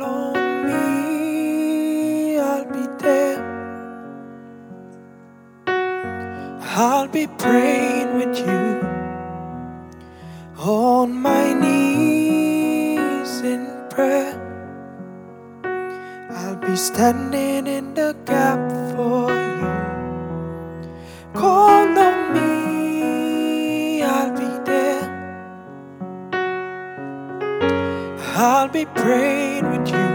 on me, I'll be there. I'll be praying with you on my knees in prayer. I'll be standing be praying with you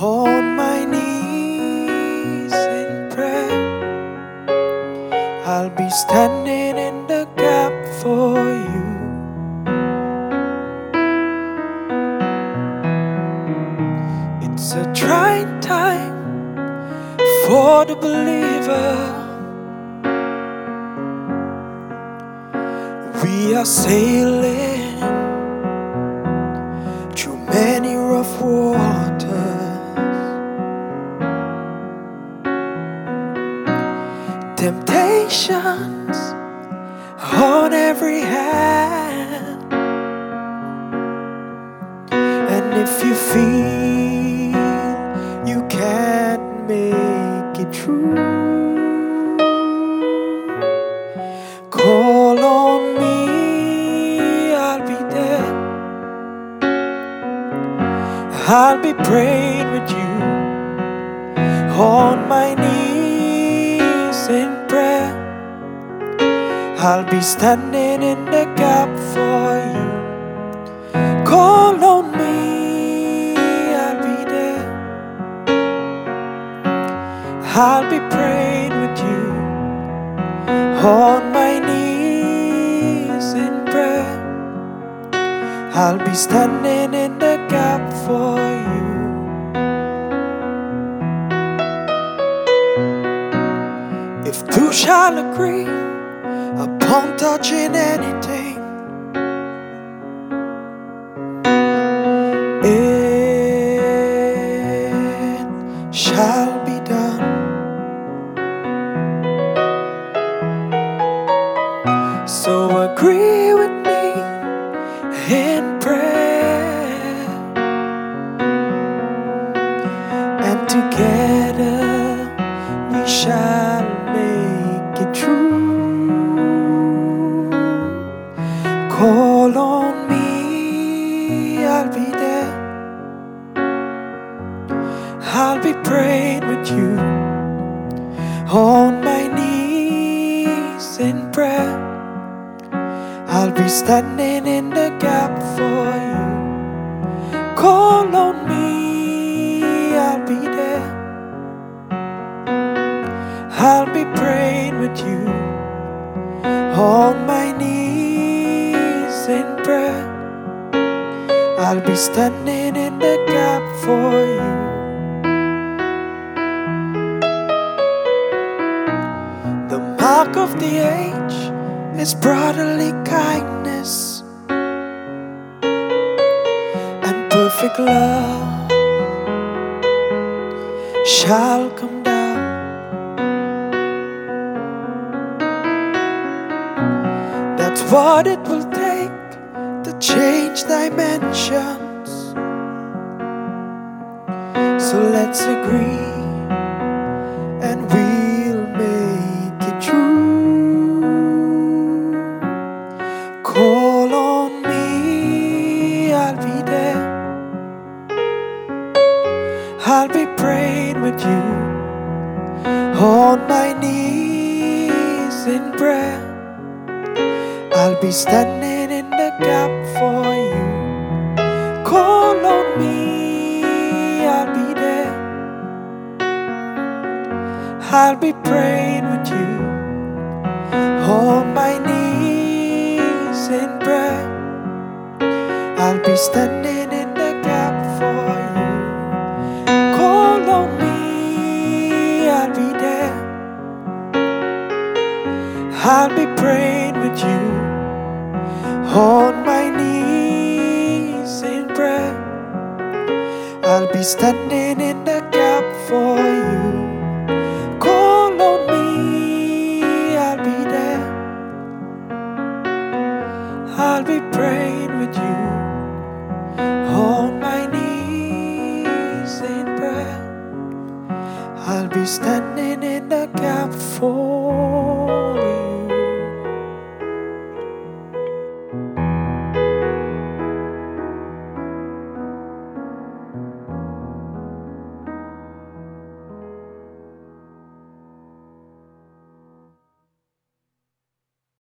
on my knees in prayer. I'll be standing in the gap for you. It's a trying time for the believer. We are sailing Temptations on every hand. And if you feel you can't make it through, call on me, I'll be there. I'll be praying with you on my knees in. I'll be standing in the gap for you. Call on me, I'll be there. I'll be praying with you on my knees in prayer. I'll be standing in the gap for you. If two shall agree upon touching anything, it shall be done. So agree with I'll be praying with you on my knees in prayer. I'll be standing in the gap for you. Call on me, I'll be there. I'll be praying with you on my knees in prayer. I'll be standing in the gap for you. Mark of the age is brotherly kindness and perfect love shall come down. That's what it will take to change dimensions. So let's agree Call on me, I'll be there. I'll be praying with you on my knees in prayer. I'll be standing in the gap for you. Call on me, I'll be there. I'll be praying with you on my knees standing in the gap for you. Call on me, I'll be there. I'll be praying with you on my knees in prayer. I'll be standing in the gap be standing in the gap for you.